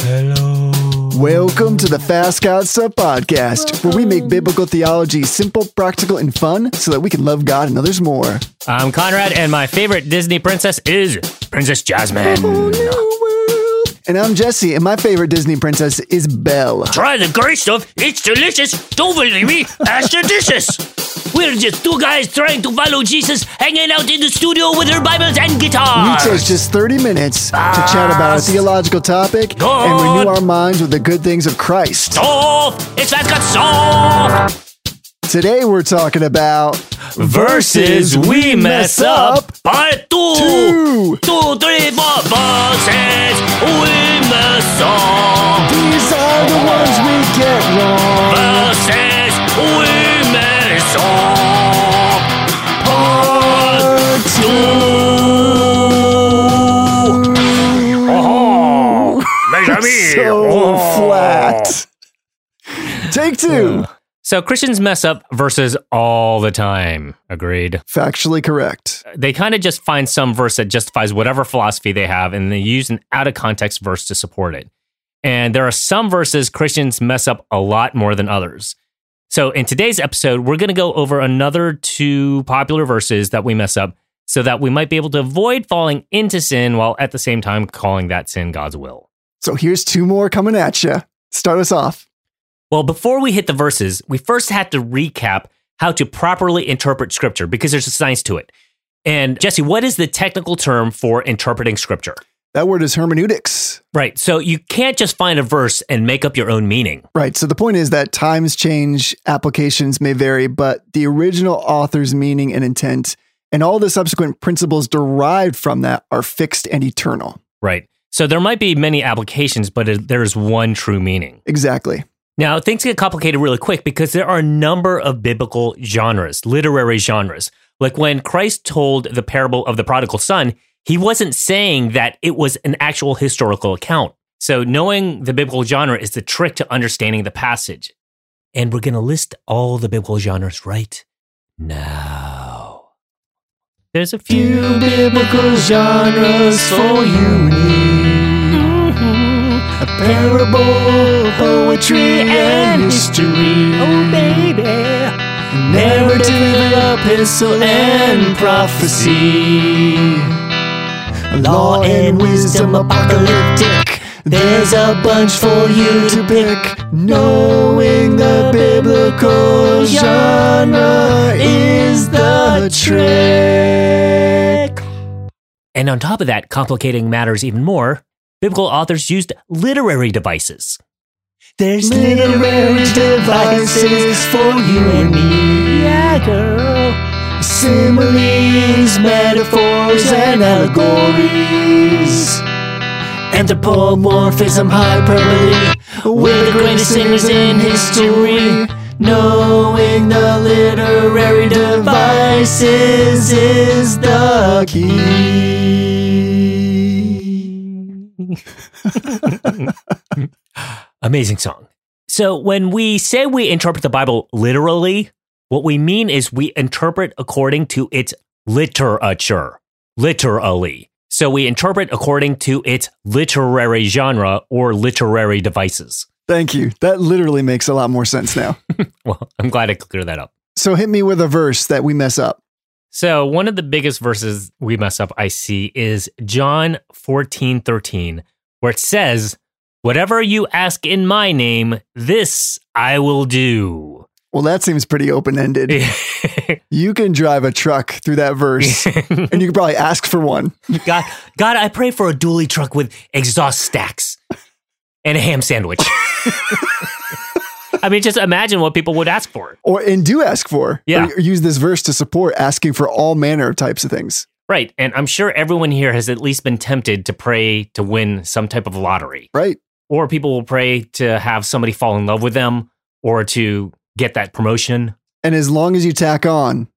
Hello. Welcome to the Fast God Stuff Podcast, where we make biblical theology simple, practical, and fun so that we can love God and others more. I'm Conrad, and my favorite Disney princess is Princess Jasmine. And I'm Jesse, and my favorite Disney princess is Belle. Try the great stuff. It's delicious. Don't believe me? Ask the dishes. We're just two guys trying to follow Jesus, hanging out in the studio with our Bibles and guitars. We take just 30 minutes to chat about a theological topic and renew our minds with the good things of Christ. Soft. It's Fast God Stuff. Today we're talking about Verses we mess up. Part two. two. Two, three, four. Verses we mess up. These are the ones we get wrong. Verses we mess. Part two. Oh, So flat. Take two. So Christians mess up verses all the time. Agreed. Factually correct. They kind of just find some verse that justifies whatever philosophy they have, and they use an out of context verse to support it. And there are some verses Christians mess up a lot more than others. So in today's episode, we're going to go over another two popular verses that we mess up so that we might be able to avoid falling into sin while at the same time calling that sin God's will. So here's two more coming at you. Start us off. Well, before we hit the verses, we first had to recap how to properly interpret scripture because there's a science to it. And Jesse, what is the technical term for interpreting scripture? That word is hermeneutics. Right. So you can't just find a verse and make up your own meaning. Right. So the point is that times change, applications may vary, but the original author's meaning and intent and all the subsequent principles derived from that are fixed and eternal. Right. So there might be many applications, but there's one true meaning. Exactly. Now, things get complicated really quick because there are a number of biblical genres, literary genres. Like when Christ told the parable of the prodigal son, he wasn't saying that it was an actual historical account. So, knowing the biblical genre is the trick to understanding the passage. And we're going to list all the biblical genres right now. There's a few biblical genres for you mm-hmm. A parable, poetry, and history. Oh, baby. Narrative, epistle, and prophecy. Law and wisdom, apocalyptic. There's a bunch for you to pick. Knowing the biblical genre is the trick. And on top of that, complicating matters even more, biblical authors used literary devices. There's Literary devices for you and me. Yeah, girl. Similes, metaphors, and allegories. Anthropomorphism, hyperbole. We're the greatest singers in history. Knowing the literary devices is the key. Amazing song. So when we say we interpret the Bible literally, what we mean is we interpret according to its literature, literally. So we interpret according to its literary genre or literary devices. Thank you. That literally makes a lot more sense now. Well, I'm glad I cleared that up. So hit me with a verse that we mess up. So one of the biggest verses we mess up I see is John 14, 13, where it says, Whatever you ask in my name, this I will do. Well, that seems pretty open ended. You can drive a truck through that verse and you could probably ask for one. God, God, I pray for a dually truck with exhaust stacks and a ham sandwich. I mean, just imagine what people would ask for. Or and do ask for. Yeah. Or use this verse to support asking for all manner of types of things. Right. And I'm sure everyone here has at least been tempted to pray to win some type of lottery. Right. Or people will pray to have somebody fall in love with them or to get that promotion. And as long as you tack on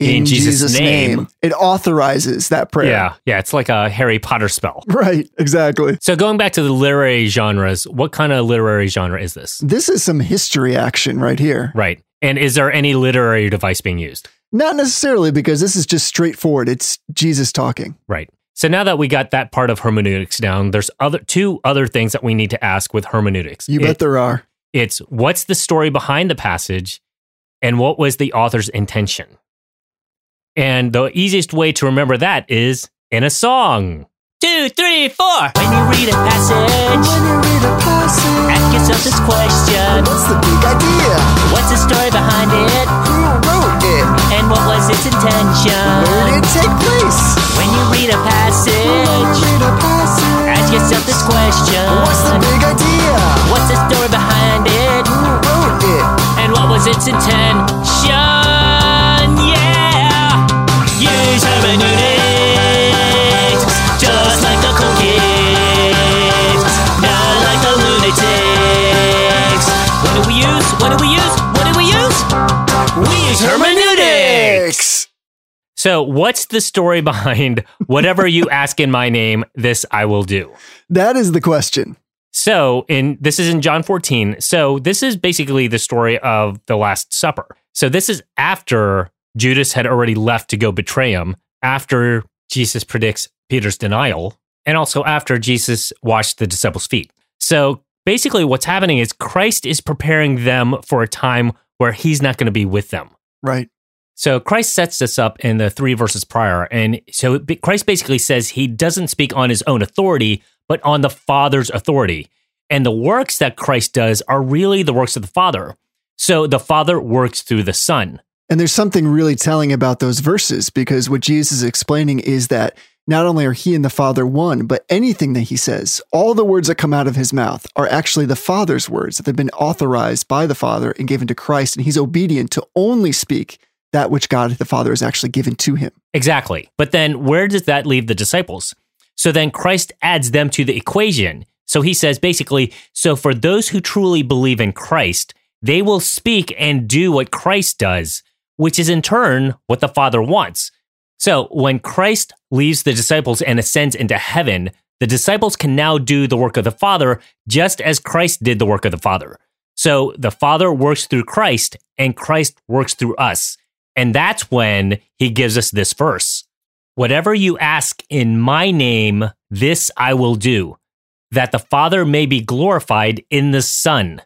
In Jesus' name. it authorizes that prayer. Yeah. Yeah. It's like a Harry Potter spell. Right, exactly. So going back to the literary genres, what kind of literary genre is this? This is some history action right here. Right. And is there any literary device being used? Not necessarily because this is just straightforward. It's Jesus talking. Right. So now that we got that part of hermeneutics down, there's other two other things that we need to ask with hermeneutics. You It- bet there are. It's what's the story behind the passage and what was the author's intention? And the easiest way to remember that is in a song. Two, three, four. When you read a passage, When you read a passage, ask yourself this question what's the big idea? What's the story behind it? Who wrote it? And what was its intention? Where did it take place? When you read a passage, When you read a passage, ask yourself this question its intention? Yeah! Use hermeneutics, just like the cool kids, not like the lunatics. What do we use? What do we use? What do we use? We use hermeneutics. So, what's the story behind whatever you ask in my name, this I will do? That is the question. So, in this is in John 14. So, this is basically the story of the Last Supper. So, this is after Judas had already left to go betray him, after Jesus predicts Peter's denial, and also after Jesus washed the disciples' feet. So, basically, what's happening is Christ is preparing them for a time where he's not going to be with them. Right. So Christ sets this up in the three verses prior. And so Christ basically says he doesn't speak on his own authority, but on the Father's authority. And the works that Christ does are really the works of the Father. So the Father works through the Son. And there's something really telling about those verses because what Jesus is explaining is that not only are he and the Father one, but anything that he says, all the words that come out of his mouth are actually the Father's words that have been authorized by the Father and given to Christ. And he's obedient to only speak that which God the Father has actually given to him. Exactly. But then where does that leave the disciples? So then Christ adds them to the equation. So he says basically, so for those who truly believe in Christ, they will speak and do what Christ does, which is in turn what the Father wants. So when Christ leaves the disciples and ascends into heaven, the disciples can now do the work of the Father just as Christ did the work of the Father. So the Father works through Christ and Christ works through us. And that's when he gives us this verse Whatever you ask in my name, this I will do, that the Father may be glorified in the Son.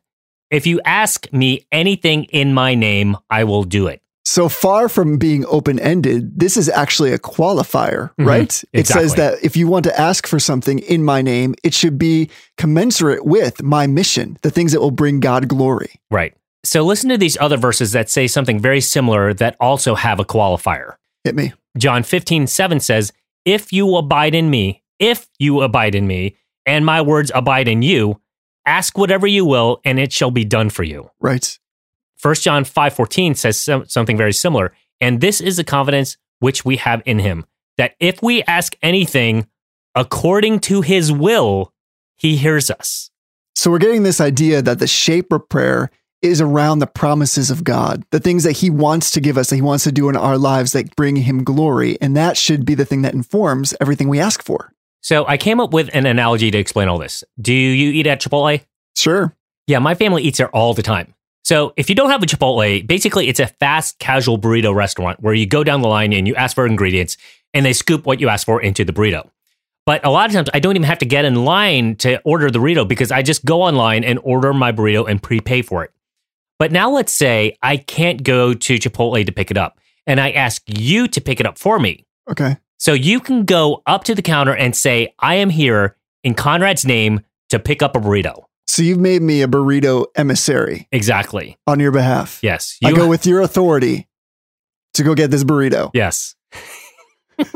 If you ask me anything in my name, I will do it. So far from being open ended, this is actually a qualifier, Mhm. right? It says that if you want to ask for something in my name, it should be commensurate with my mission, the things that will bring God glory. Right. So listen to these other verses that say something very similar that also have a qualifier. Hit me. John 15, 7 says, If you abide in me, if you abide in me, and my words abide in you, ask whatever you will, and it shall be done for you. Right. 1 John 5:14 says something very similar, and this is the confidence which we have in him, that if we ask anything according to his will, he hears us. So we're getting this idea that the shape of prayer is around the promises of God, the things that He wants to give us, that He wants to do in our lives that bring Him glory. And that should be the thing that informs everything we ask for. So I came up with an analogy to explain all this. Do you eat at Chipotle? Sure. Yeah, my family eats there all the time. So if you don't have a Chipotle, basically it's a fast casual burrito restaurant where you go down the line and you ask for ingredients and they scoop what you ask for into the burrito. But a lot of times I don't even have to get in line to order the burrito because I just go online and order my burrito and prepay for it. But now let's say I can't go to Chipotle to pick it up and I ask you to pick it up for me. Okay. So you can go up to the counter and say, I am here in Conrad's name to pick up a burrito. So you've made me a burrito emissary Exactly. on your behalf. Yes. I go with your authority to go get this burrito. Yes.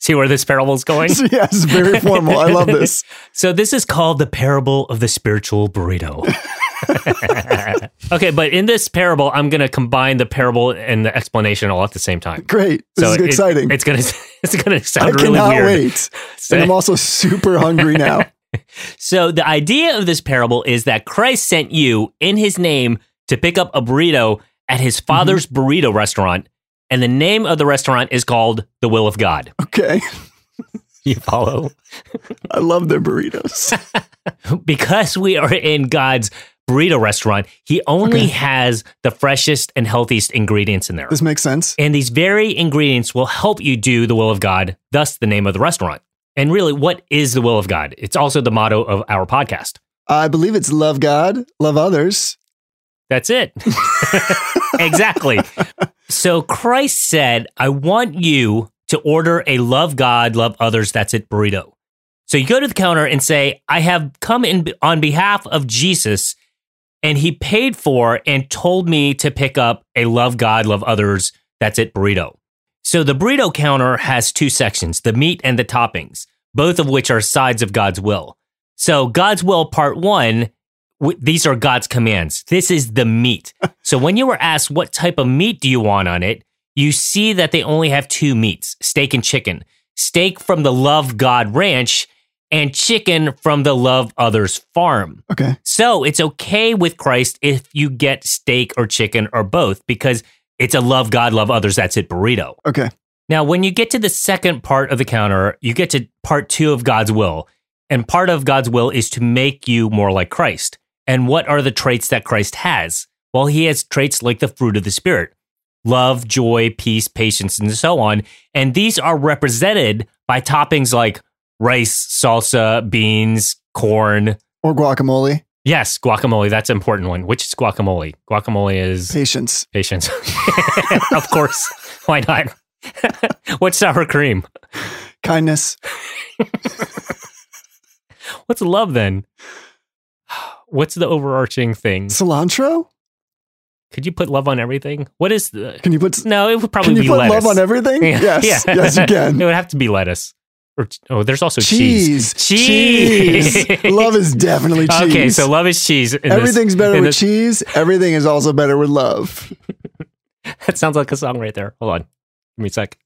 See where this parable is going? yeah, it's very formal. I love this. So this is called the parable of the spiritual burrito. okay, but in this parable, I'm going to combine the parable and the explanation all at the same time. Great. This So is it- exciting. it's gonna it's gonna I sound really cannot wait. So, And I'm also super hungry now. so the idea of this parable is that Christ sent you in His name to pick up a burrito at His mm-hmm. Father's burrito restaurant, and the name of the restaurant is called the Will of God. Okay. You follow? I love their burritos. because we are in God's burrito restaurant, he only Okay. has the freshest and healthiest ingredients in there. This makes sense. And these very ingredients will help you do the will of God, thus the name of the restaurant. And really, what is the will of God? It's also the motto of our podcast. I believe it's love God, love others. That's it. exactly. So Christ said, I want you to order a love God, love others, that's it burrito. So you go to the counter and say, I have come in on behalf of Jesus, and he paid for and told me to pick up a love God, love others, that's it burrito. So the burrito counter has two sections the meat and the toppings, both of which are sides of God's will. So God's will, part one, w- these are God's commands. This is the meat. so when you were asked what type of meat do you want on it, you see that they only have two meats steak and chicken. Steak from the Love God Ranch and chicken from the Love Others Farm. Okay. So it's okay with Christ if you get steak or chicken or both because it's a love God, love others, that's it burrito. Okay. Now, when you get to the second part of the counter, you get to part two of God's will. And part of God's will is to make you more like Christ. And what are the traits that Christ has? Well, he has traits like the fruit of the Spirit love, joy, peace, patience, and so on. And these are represented by toppings like rice, salsa, beans, corn. Or guacamole. Yes, guacamole. That's an important one. Which is guacamole? Guacamole is Patience. patience. of course. Why not? What's sour cream? Kindness. What's love then? What's the overarching thing? Cilantro? Could you put love on everything? What is the? Can you put No, it would probably Can you be put lettuce. love on everything? Yeah, Yes. yeah. Yes, you can. it would have to be lettuce. Or oh, there's also cheese. cheese. Cheese. Love is definitely cheese. Okay, so love is cheese. in this- Everything's better with this- cheese. Everything is also better with love. That sounds like a song right there. Hold on, give me a sec.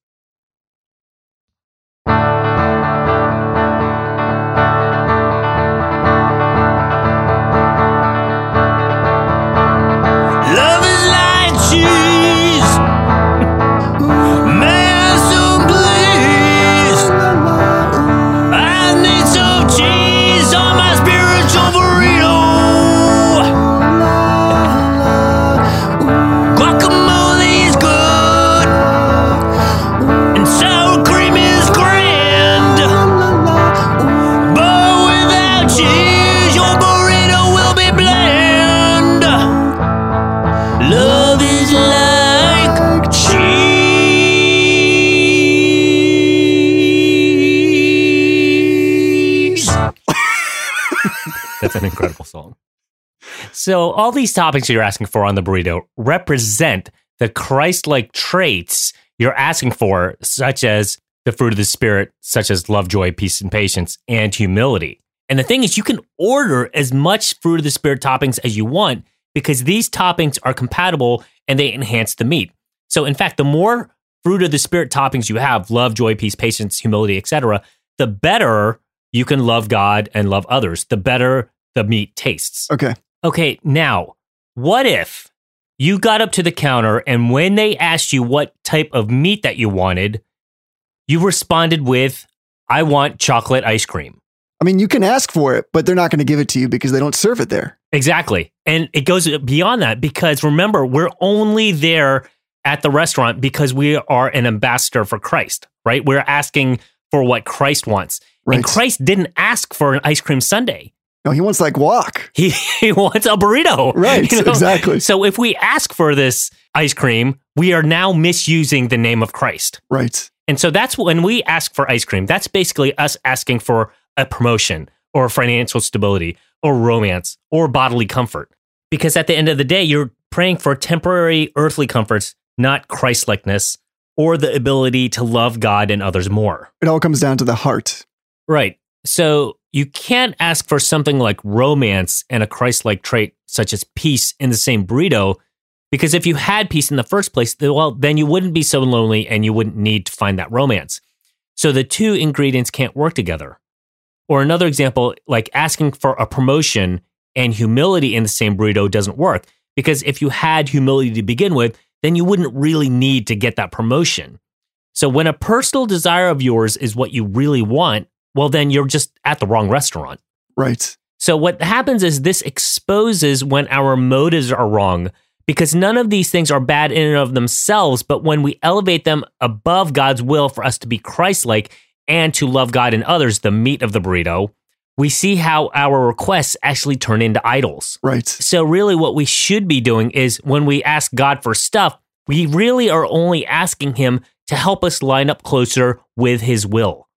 That's an incredible song. So, all these topics you're asking for on the burrito represent the Christ like traits you're asking for, such as the fruit of the Spirit, such as love, joy, peace, and patience, and humility. And the thing is, you can order as much fruit of the Spirit toppings as you want because these toppings are compatible and they enhance the meat. So, in fact, the more fruit of the Spirit toppings you have love, joy, peace, patience, humility, etc. the better you can love God and love others, the better the meat tastes. Okay. Okay, now, what if you got up to the counter and when they asked you what type of meat that you wanted, you responded with, I want chocolate ice cream. I mean, you can ask for it, but they're not going to give it to you because they don't serve it there. Exactly. And it goes beyond that because remember, we're only there at the restaurant because we are an ambassador for Christ, right? We're asking for what Christ wants. Right. And Christ didn't ask for an ice cream sundae. No, he wants like guac. He, he wants a burrito. Right, you know? exactly. So if we ask for this ice cream, we are now misusing the name of Christ. Right. And so that's when we ask for ice cream, that's basically us asking for a promotion or financial stability or romance or bodily comfort. Because at the end of the day, you're praying for temporary earthly comforts, not Christlikeness or the ability to love God and others more. It all comes down to the heart. Right. So you can't ask for something like romance and a Christ like trait such as peace in the same burrito because if you had peace in the first place, well, then you wouldn't be so lonely and you wouldn't need to find that romance. So the two ingredients can't work together. Or another example, like asking for a promotion and humility in the same burrito doesn't work because if you had humility to begin with, then you wouldn't really need to get that promotion. So when a personal desire of yours is what you really want, well, then you're just at the wrong restaurant. Right. So what happens is this exposes when our motives are wrong because none of these things are bad in and of themselves, but when we elevate them above God's will for us to be Christ-like and to love God and others, the meat of the burrito, we see how our requests actually turn into idols. Right. So really what we should be doing is when we ask God for stuff, we really are only asking him to help us line up closer with his will.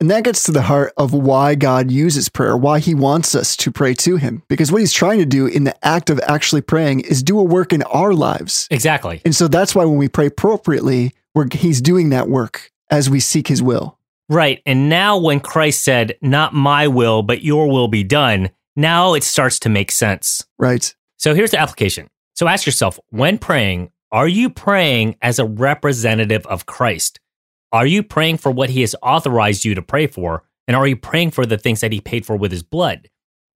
And that gets to the heart of why God uses prayer, why he wants us to pray to him. Because what he's trying to do in the act of actually praying is do a work in our lives. Exactly. And so that's why when we pray appropriately, we're, he's doing that work as we seek his will. Right. And now when Christ said, Not my will, but your will be done, now it starts to make sense. Right. So here's the application. So ask yourself when praying, are you praying as a representative of Christ? Are you praying for what he has authorized you to pray for? And are you praying for the things that he paid for with his blood?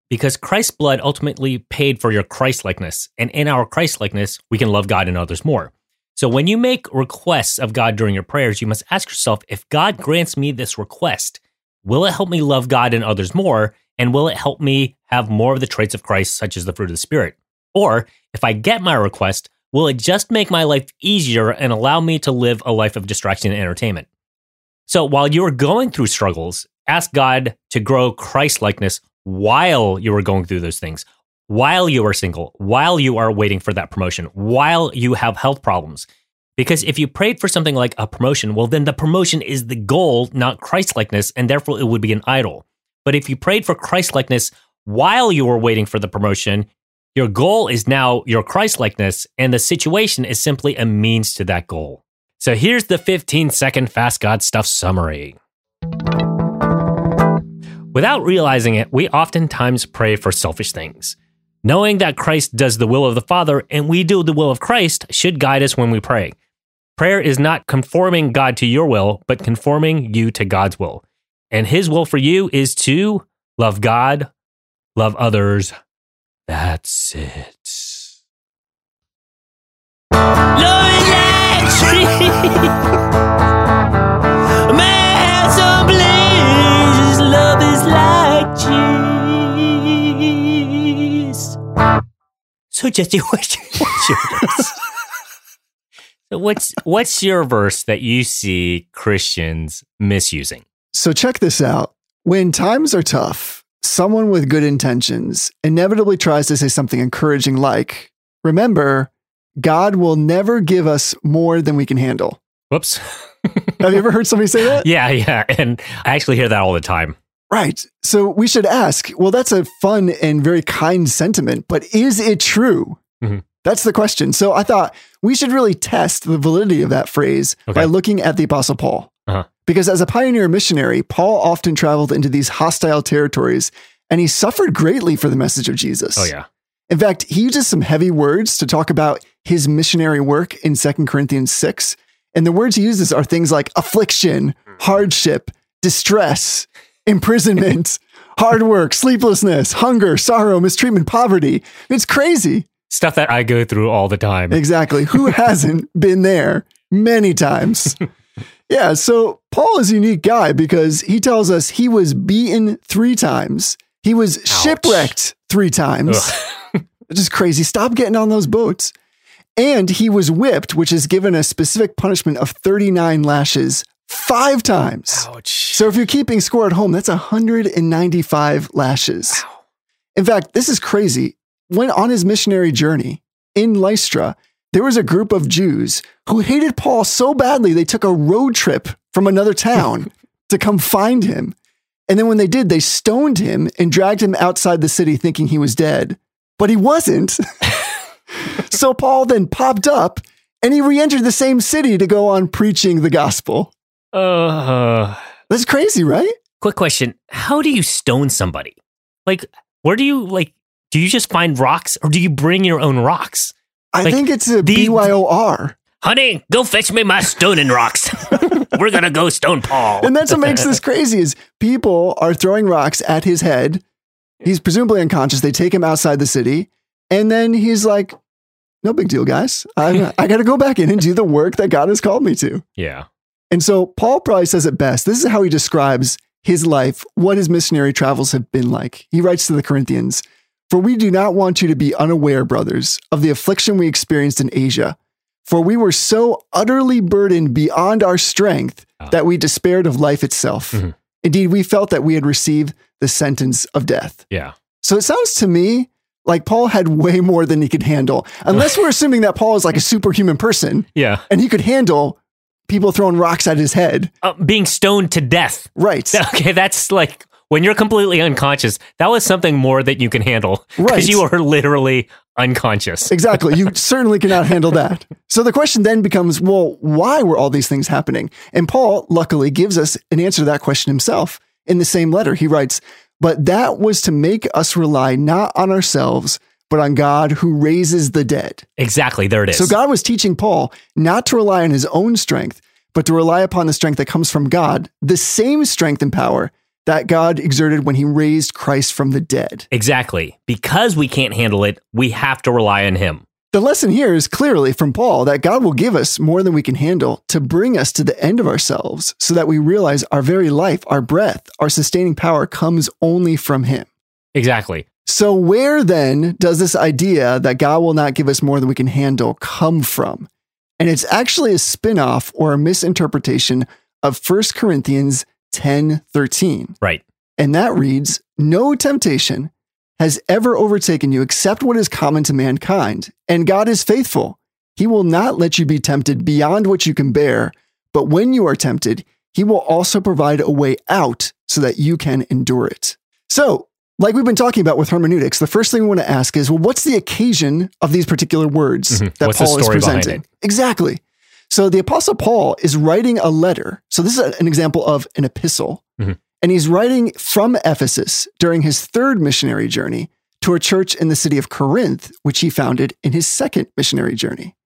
Because Christ's blood ultimately paid for your Christlikeness. And in our Christlikeness, we can love God and others more. So when you make requests of God during your prayers, you must ask yourself if God grants me this request, will it help me love God and others more? And will it help me have more of the traits of Christ, such as the fruit of the Spirit? Or if I get my request, will it just make my life easier and allow me to live a life of distraction and entertainment? So while you're going through struggles, ask God to grow Christ likeness while you are going through those things, while you are single, while you are waiting for that promotion, while you have health problems. Because if you prayed for something like a promotion, well, then the promotion is the goal, not Christ likeness, and therefore it would be an idol. But if you prayed for Christ likeness while you were waiting for the promotion, your goal is now your Christlikeness, and the situation is simply a means to that goal. So here's the 15 second Fast God Stuff summary. Without realizing it, we oftentimes pray for selfish things. Knowing that Christ does the will of the Father and we do the will of Christ should guide us when we pray. Prayer is not conforming God to your will, but conforming you to God's will. And His will for you is to love God, love others, that's it. Love is like Man some places, love is like cheese. So Jesse, what's your, what's your verse? so what's what's your verse that you see Christians misusing? So check this out. When times are tough, someone with good intentions inevitably tries to say something encouraging like, remember, God will never give us more than we can handle. Whoops. Have you ever heard somebody say that? Yeah, yeah. And I actually hear that all the time. Right. So we should ask well, that's a fun and very kind sentiment, but is it true? Mm-hmm. That's the question. So I thought we should really test the validity of that phrase okay. by looking at the Apostle Paul. Uh-huh. Because as a pioneer missionary, Paul often traveled into these hostile territories and he suffered greatly for the message of Jesus. Oh, yeah. In fact, he uses some heavy words to talk about his missionary work in 2 Corinthians 6. And the words he uses are things like affliction, hardship, distress, imprisonment, hard work, sleeplessness, hunger, sorrow, mistreatment, poverty. It's crazy. Stuff that I go through all the time. Exactly. Who hasn't been there many times? Yeah, so Paul is a unique guy because he tells us he was beaten three times. He was Ouch. shipwrecked three times. Which is crazy. Stop getting on those boats. And he was whipped, which is given a specific punishment of 39 lashes five times. Ouch. So if you're keeping score at home, that's 195 lashes. Wow. In fact, this is crazy. When on his missionary journey in Lystra, there was a group of Jews who hated Paul so badly they took a road trip from another town to come find him. And then when they did, they stoned him and dragged him outside the city thinking he was dead. But he wasn't. so Paul then popped up and he re entered the same city to go on preaching the gospel. Uh, That's crazy, right? Quick question How do you stone somebody? Like, where do you, like, do you just find rocks or do you bring your own rocks? I like, think it's a the, BYOR. Honey, go fetch me my stoning rocks. We're gonna go stone Paul. and that's what makes this crazy is people are throwing rocks at his head. He's presumably unconscious. They take him outside the city, and then he's like, "No big deal, guys. I'm, I got to go back in and do the work that God has called me to." Yeah. And so Paul probably says it best. This is how he describes his life, what his missionary travels have been like. He writes to the Corinthians For we do not want you to be unaware, brothers, of the affliction we experienced in Asia. For we were so utterly burdened beyond our strength that we despaired of life itself. Mhm. Indeed, we felt that we had received the sentence of death. Yeah. So it sounds to me like Paul had way more than he could handle, unless we're assuming that Paul is like a superhuman person Yeah. and he could handle people throwing rocks at his head. Uh, being stoned to death. Right. Okay, that's like when you're completely unconscious. That was something more that you can handle Right. because you are literally unconscious. Exactly. You certainly cannot handle that. So the question then becomes well, why were all these things happening? And Paul, luckily, gives us an answer to that question himself in the same letter. He writes, But that was to make us rely not on ourselves, but on God who raises the dead. Exactly. There it is. So God was teaching Paul not to rely on his own strength, but to rely upon the strength that comes from God, the same strength and power that God exerted when he raised Christ from the dead. exactly. Because we can't handle it, we have to rely on Him. The lesson here is clearly from Paul that God will give us more than we can handle to bring us to the end of ourselves so that we realize our very life, our breath, our sustaining power comes only from him. Exactly. So, where then does this idea that God will not give us more than we can handle come from? And it's actually a spin-off or a misinterpretation of 1 Corinthians 10 13. Right. And that reads No temptation has ever overtaken you except what is common to mankind. And God is faithful. He will not let you be tempted beyond what you can bear. But when you are tempted, He will also provide a way out so that you can endure it. So, like we've been talking about with hermeneutics, the first thing we want to ask is well, what's the occasion of these particular words Mhm. that What's Paul is presenting? Exactly. So the Apostle Paul is writing a letter. So this is an example of an epistle. Mhm. And he's writing from Ephesus during his third missionary journey to a church in the city of Corinth, which he founded in his second missionary journey.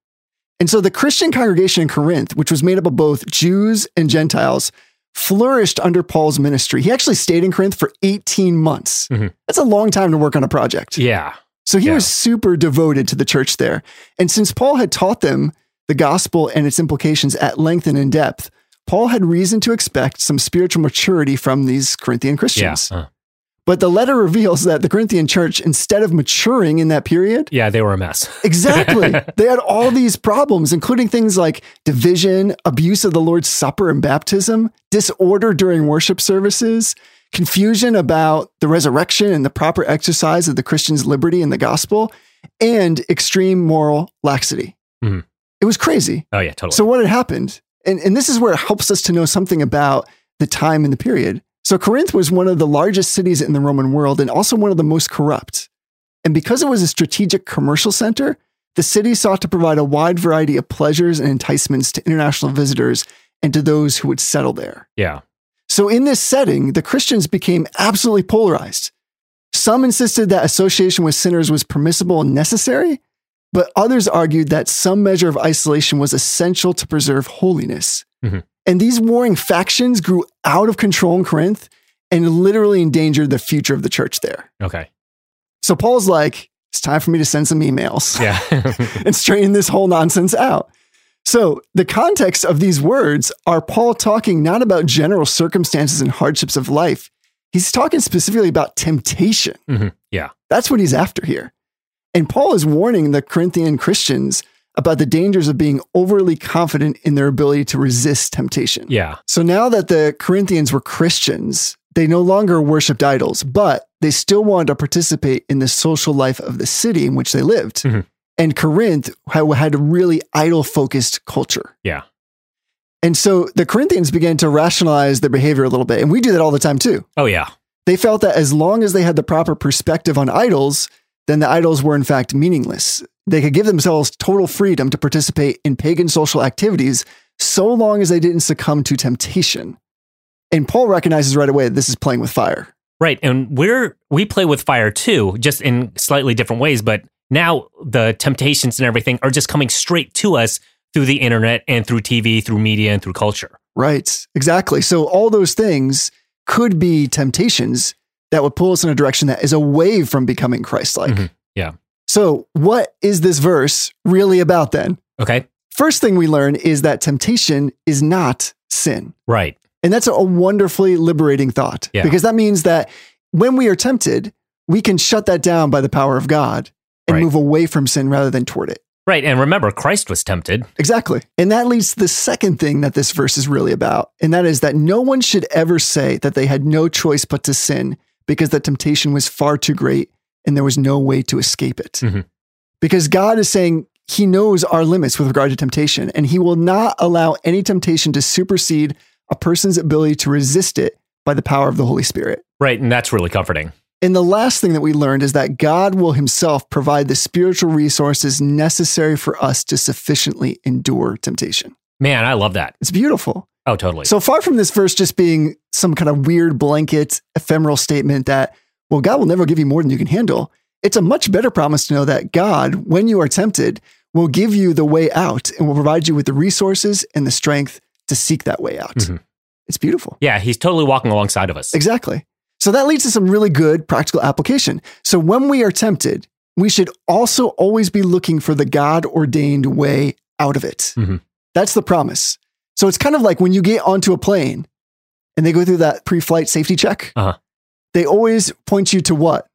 And so the Christian congregation in Corinth, which was made up of both Jews and Gentiles, flourished under Paul's ministry. He actually stayed in Corinth for 18 months. Mhm. That's a long time to work on a project. Yeah. So he Yeah. was super devoted to the church there. And since Paul had taught them the gospel and its implications at length and in depth, Paul had reason to expect some spiritual maturity from these Corinthian Yeah. Christians. Uh, But the letter reveals that the Corinthian church, instead of maturing in that period, yeah. They were a mess. exactly, they had all these problems, including things like division, abuse of the Lord's Supper and baptism, disorder during worship services, confusion about the resurrection and the proper exercise of the Christian's liberty in the gospel, and extreme moral laxity. Mhm. It was crazy. Oh yeah. Totally. So what had happened, and, and this is where it helps us to know something about the time and the period. So Corinth was one of the largest cities in the Roman world and also one of the most corrupt. And because it was a strategic commercial center, the city sought to provide a wide variety of pleasures and enticements to international visitors and to those who would settle there. yeah. So, in this setting, the Christians became absolutely polarized. Some insisted that association with sinners was permissible and necessary, but others argued that some measure of isolation was essential to preserve holiness. Mhm. And these warring factions grew out of control in Corinth and literally endangered the future of the church there. Okay. So, Paul's like, it's time for me to send some emails Yeah. and straighten this whole nonsense out. So, the context of these words are Paul talking not about general circumstances and hardships of life. He's talking specifically about temptation. Mhm. Yeah. That's what he's after here. And Paul is warning the Corinthian Christians about the dangers of being overly confident in their ability to resist temptation. Yeah. So now that the Corinthians were Christians, they no longer worshiped idols, but they still wanted to participate in the social life of the city in which they lived. Mhm. And Corinth had, had a really idol focused culture. Yeah. And so the Corinthians began to rationalize their behavior a little bit. And we do that all the time too. Oh yeah. They felt that as long as they had the proper perspective on idols, then the idols were in fact meaningless. They could give themselves total freedom to participate in pagan social activities so long as they didn't succumb to temptation. And Paul recognizes right away that this is playing with fire. Right. And we're we play with fire too, just in slightly different ways, but now the temptations and everything are just coming straight to us through the internet and through TV, through media and through culture. Right. Exactly. So all those things could be temptations that would pull us in a direction that is away from becoming Christ like. Mhm. Yeah. So, what is this verse really about then? Okay. First thing we learn is that temptation is not sin. Right. And that's a wonderfully liberating thought Yeah. because that means that when we are tempted, we can shut that down by the power of God and Right. move away from sin rather than toward it. Right. And remember, Christ was tempted. Exactly. And that leads to the second thing that this verse is really about. And that is that no one should ever say that they had no choice but to sin because the temptation was far too great and there was no way to escape it. Mhm. Because God is saying he knows our limits with regard to temptation and he will not allow any temptation to supersede a person's ability to resist it by the power of the Holy Spirit. Right. And that's really comforting. And the last thing that we learned is that God will himself provide the spiritual resources necessary for us to sufficiently endure temptation. Man, I love that. It's beautiful. Oh, totally. So far from this verse just being some kind of weird blanket ephemeral statement that, well, God will never give you more than you can handle, it's a much better promise to know that God, when you are tempted, will give you the way out and will provide you with the resources and the strength to seek that way out. Mhm. It's beautiful. yeah, he's totally walking alongside of us. Exactly. So that leads to some really good practical application. So when we are tempted, we should also always be looking for the God ordained way out of it. Mhm. That's the promise. So it's kind of like when you get onto a plane and they go through that pre flight safety check, Uh-huh. they always point you to what?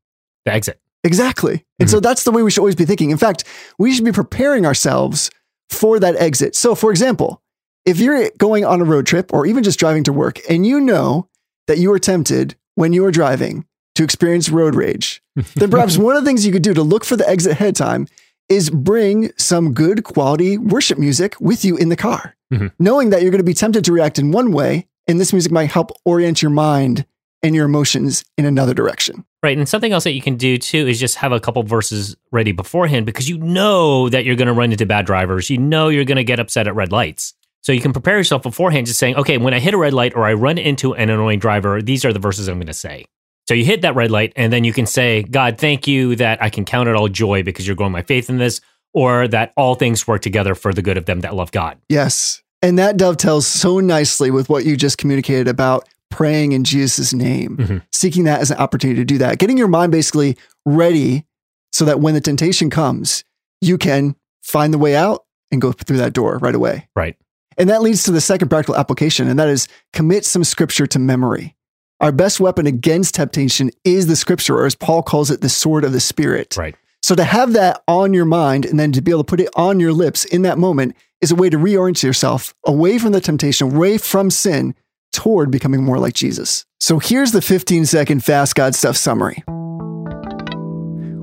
The exit. Exactly. And so that's the way we should always be thinking. In fact, we should be preparing ourselves for that exit. So, for example, if you're going on a road trip or even just driving to work and you know that you are tempted when you are driving to experience road rage, then perhaps one of the things you could do to look for the exit ahead of time is bring some good quality worship music with you in the car, Mhm. knowing that you're going to be tempted to react in one way. And this music might help orient your mind and your emotions in another direction. Right. And something else that you can do too is just have a couple verses ready beforehand because you know that you're going to run into bad drivers. You know you're going to get upset at red lights. So you can prepare yourself beforehand just saying, okay, when I hit a red light or I run into an annoying driver, these are the verses I'm going to say. So you hit that red light and then you can say, God, thank you that I can count it all joy because you're growing my faith in this, or that all things work together for the good of them that love God. Yes. And that dovetails so nicely with what you just communicated about praying in Jesus' name, Mhm. seeking that as an opportunity to do that, getting your mind basically ready so that when the temptation comes, you can find the way out and go through that door right away. Right. And that leads to the second practical application, and that is commit some scripture to memory. Our best weapon against temptation is the scripture, or as Paul calls it, the sword of the spirit. Right. So to have that on your mind and then to be able to put it on your lips in that moment is a way to reorient yourself away from the temptation, away from sin, toward becoming more like Jesus. So here's the 15 second fast God stuff summary.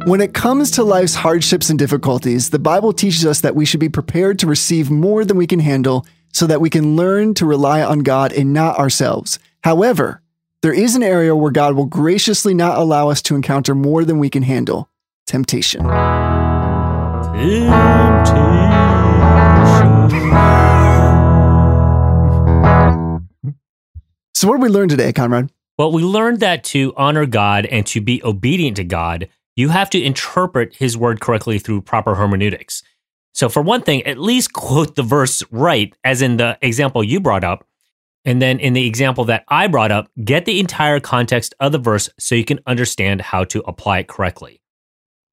When it comes to life's hardships and difficulties, the Bible teaches us that we should be prepared to receive more than we can handle so that we can learn to rely on God and not ourselves. However, there is an area where God will graciously not allow us to encounter more than we can handle temptation. So, what did we learn today, Conrad? Well, we learned that to honor God and to be obedient to God, you have to interpret his word correctly through proper hermeneutics. So, for one thing, at least quote the verse right, as in the example you brought up. And then in the example that I brought up, get the entire context of the verse so you can understand how to apply it correctly.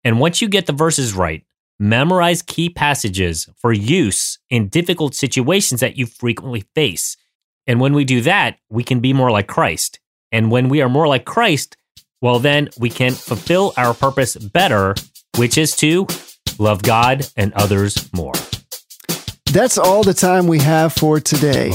And once you get the verses right, memorize key passages for use in difficult situations that you frequently face. And when we do that, we can be more like Christ. And when we are more like Christ, well, then we can fulfill our purpose better, which is to love God and others more. That's all the time we have for today.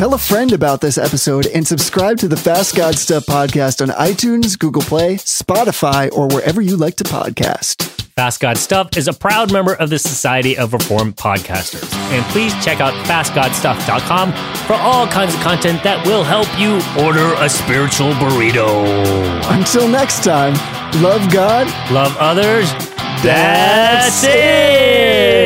Tell a friend about this episode and subscribe to the Fast God Stuff podcast on iTunes, Google Play, Spotify, or wherever you like to podcast. Fast God Stuff is a proud member of the Society of Reformed Podcasters. And please check out fastgodstuff.com for all kinds of content that will help you order a spiritual burrito. Until next time, love God. Love others. That's That's it.